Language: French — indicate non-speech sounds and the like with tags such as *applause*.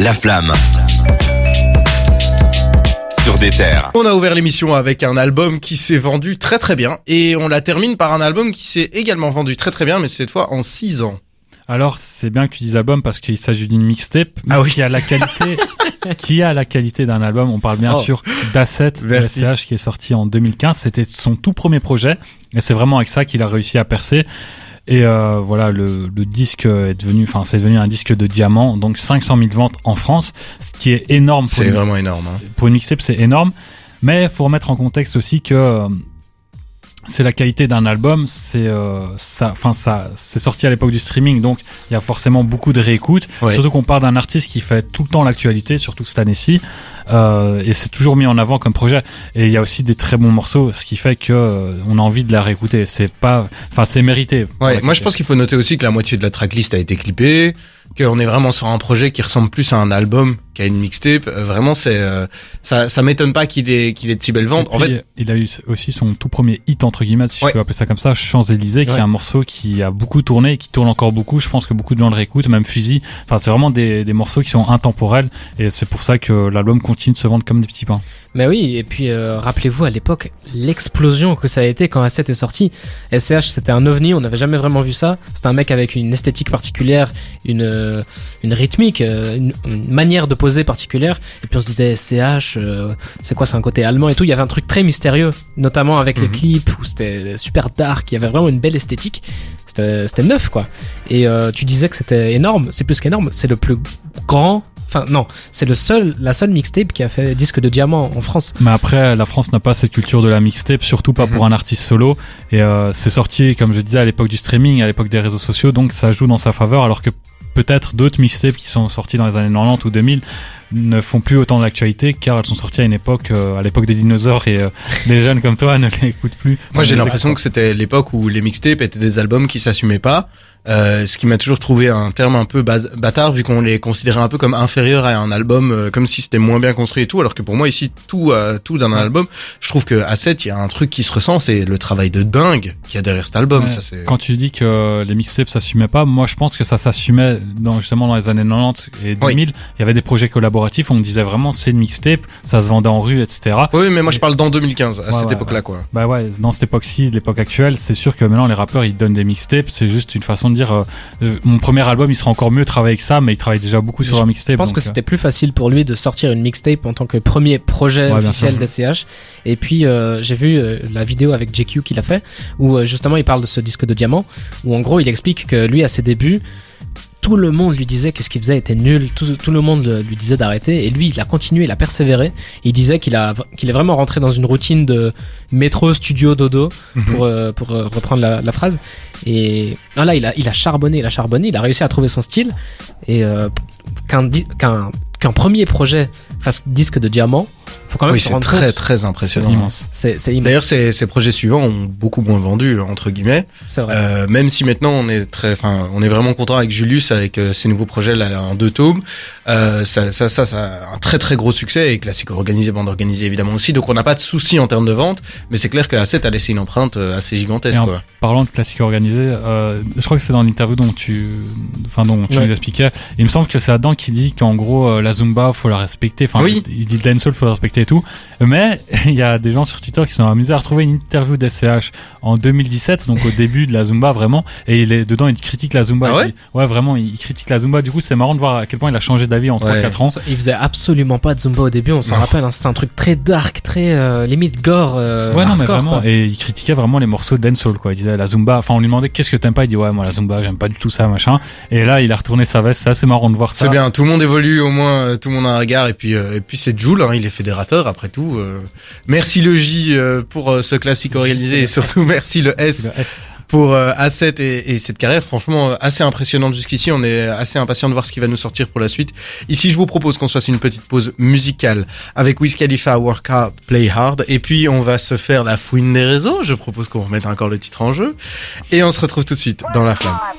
La flamme. Sur des terres. On a ouvert l'émission avec un album qui s'est vendu très très bien et on la termine par un album qui s'est également vendu très très bien mais cette fois en 6 ans. Alors, c'est bien que tu dises album parce qu'il s'agit d'une mixtape Ah oui. qui a la qualité, *laughs* qui a la qualité d'un album. On parle bien Oh. sûr d'Asset de. SCH qui est sorti en 2015. C'était son tout premier projet et c'est vraiment avec ça qu'il a réussi à percer. Et euh, voilà, le, le disque est devenu, enfin, c'est devenu un disque de diamant, donc 500 000 ventes en France, ce qui est énorme pour C'est une, vraiment énorme. hein. pour une mixtape, c'est énorme. Mais faut remettre en contexte aussi que euh, c'est la qualité d'un album, c'est euh, ça, enfin ça, c'est sorti à l'époque du streaming, donc il y a forcément beaucoup de réécoutes. Ouais. Surtout qu'on parle d'un artiste qui fait tout le temps l'actualité, surtout cette année-ci, euh, et c'est toujours mis en avant comme projet. Et il y a aussi des très bons morceaux, ce qui fait que euh, on a envie de la réécouter. C'est pas, enfin c'est mérité. Ouais, moi je pense qu'il faut noter aussi que la moitié de la tracklist a été clippée, qu'on est vraiment sur un projet qui ressemble plus à un album qu'à une mixtape. Euh, vraiment, c'est euh, ça, ça m'étonne pas qu'il ait qu'il ait de si belles ventes. En fait, il a eu aussi son tout premier hit entre guillemets, si Ouais. je peux appeler ça comme ça, Champs-Élysées, qui Ouais. est un morceau qui a beaucoup tourné qui tourne encore beaucoup. Je pense que beaucoup de gens le réécoutent, même Fusil. Enfin, c'est vraiment des, des morceaux qui sont intemporels et c'est pour ça que l'album continue de se vendre comme des petits pains. Mais oui, et puis euh, rappelez-vous à l'époque l'explosion que ça a été quand Asset est sorti. SCH c'était un ovni, on n'avait jamais vraiment vu ça. C'était un mec avec une esthétique particulière, une euh, une rythmique, euh, une, une manière de poser particulière. Et puis on se disait SCH, euh, c'est quoi, c'est un côté allemand et tout. Il y avait un truc très mystérieux, notamment avec les Mhm. clips où c'était super dark. Il y avait vraiment une belle esthétique. C'était c'était neuf quoi. Et euh, tu disais que c'était énorme. C'est plus qu'énorme. C'est le plus grand. Enfin non, c'est le seul, la seule mixtape qui a fait disque de diamant en France. Mais après, la France n'a pas cette culture de la mixtape, surtout pas Mhm. pour un artiste solo. Et euh, c'est sorti, comme je disais, à l'époque du streaming, à l'époque des réseaux sociaux, donc ça joue dans sa faveur, alors que peut-être d'autres mixtapes qui sont sortis dans les années 90 ou 2000 ne font plus autant d'actualité car elles sont sorties à une époque, euh, à l'époque des dinosaures et euh, *laughs* les jeunes comme toi ne les écoutent plus. moi j'ai les l'impression que c'était l'époque où les mixtapes étaient des albums qui s'assumaient pas. Euh, ce qui m'a toujours trouvé un terme un peu bâtard vu qu'on les considérait un peu comme inférieurs à un album euh, comme si c'était moins bien construit et tout alors que pour moi ici tout euh, tout d'un album je trouve que à 7 il y a un truc qui se ressent c'est le travail de dingue qu'il y a derrière cet album Ouais. ça c'est Quand tu dis que les mixtapes s'assumaient pas, moi je pense que ça s'assumait dans, justement dans les années 90 et 2000. Il y avait des projets collaboratifs, on disait vraiment c'est une mixtape, ça se vendait en rue, etc. oui mais moi je parle dans 2015 à Ouais, cette ouais, époque là quoi Bah ouais, dans cette époque-ci, l'époque actuelle, c'est sûr que maintenant les rappeurs ils donnent des mixtapes, c'est juste une façon de dire euh, euh, mon premier album il sera encore mieux travailler avec ça, mais il travaille déjà beaucoup sur Je- un mixtape. Je pense donc, que euh, c'était plus facile pour lui de sortir une mixtape en tant que premier projet officiel d'SCH. Et puis euh, j'ai vu euh, la vidéo avec JQ qu'il a fait, où euh, justement il parle de ce disque de diamant, où en gros il explique que lui à ses débuts, tout le monde lui disait que ce qu'il faisait était nul, tout, tout le monde lui disait d'arrêter, et lui il a continué, il a persévéré, il disait qu'il a qu'il est vraiment rentré dans une routine de métro, studio, dodo, pour, euh, pour euh, reprendre la, la phrase. Et ah là, il a, il a charbonné, il a charbonné, il a réussi à trouver son style. Et euh, qu'un qu'un qu'un premier projet fasse disque de diamant, faut quand même oui c'est très compte. très c'est impressionnant immense. C'est c'est immense, D'ailleurs, ces, ces projets suivants ont beaucoup moins vendu entre guillemets. c'est vrai. Euh, même si maintenant on est très, enfin, on est vraiment content avec Julius avec euh, ses nouveaux projets là en deux tomes. Euh, ça, ça, ça, un très très gros succès et classique organisé, bande organisée évidemment aussi. Donc on n'a pas de souci en termes de vente, mais c'est clair que A7 a laissé une empreinte euh, assez gigantesque Et en quoi. Parlant de classique organisé, euh, je crois que c'est dans l'interview dont tu, enfin dont tu Ouais. nous expliquais. Il me semble que c'est là-dedans qui dit qu'en gros euh, la zumba faut la respecter. Enfin, Oui. il dit le dancehall faut la respecter et tout. Mais *laughs* il y a des gens sur Twitter qui sont amusés à retrouver une interview d'SCH en 2017, donc au début de la zumba vraiment. Et il est dedans, il critique la zumba. Ah ouais ouais, vraiment, il critique la zumba. Du coup, c'est marrant de voir à quel point il a changé d'avis en Ouais. 3-4 ans. Il faisait absolument pas de Zumba au début, on s'en rappelle, hein, c'était un truc très dark, très euh, limite gore, euh, Ouais, non, mais vraiment. quoi. Et il critiquait vraiment les morceaux de dancehall, quoi. Il disait la zumba. Enfin, on lui demandait qu'est-ce que t'aimes pas? Il dit ouais, moi la zumba, j'aime pas du tout ça, machin. Et là, il a retourné sa veste. C'est assez marrant de voir ça. C'est bien, tout le monde évolue au moins, euh, tout le monde a un regard et puis euh, et puis c'est Jules, hein, il est fédérateur après tout. euh. Merci le J euh, pour euh, ce classique organisé et surtout *laughs* merci le S pour euh, A7 et, et cette carrière franchement assez impressionnante jusqu'ici. On est assez impatient de voir ce qui va nous sortir pour la suite. Ici, je vous propose qu'on se fasse une petite pause musicale avec Wiz Khalifa, Work Hard, Play Hard. Et puis, on va se faire la fouine des réseaux. Je propose qu'on remette encore le titre en jeu. Et on se retrouve tout de suite dans la flamme.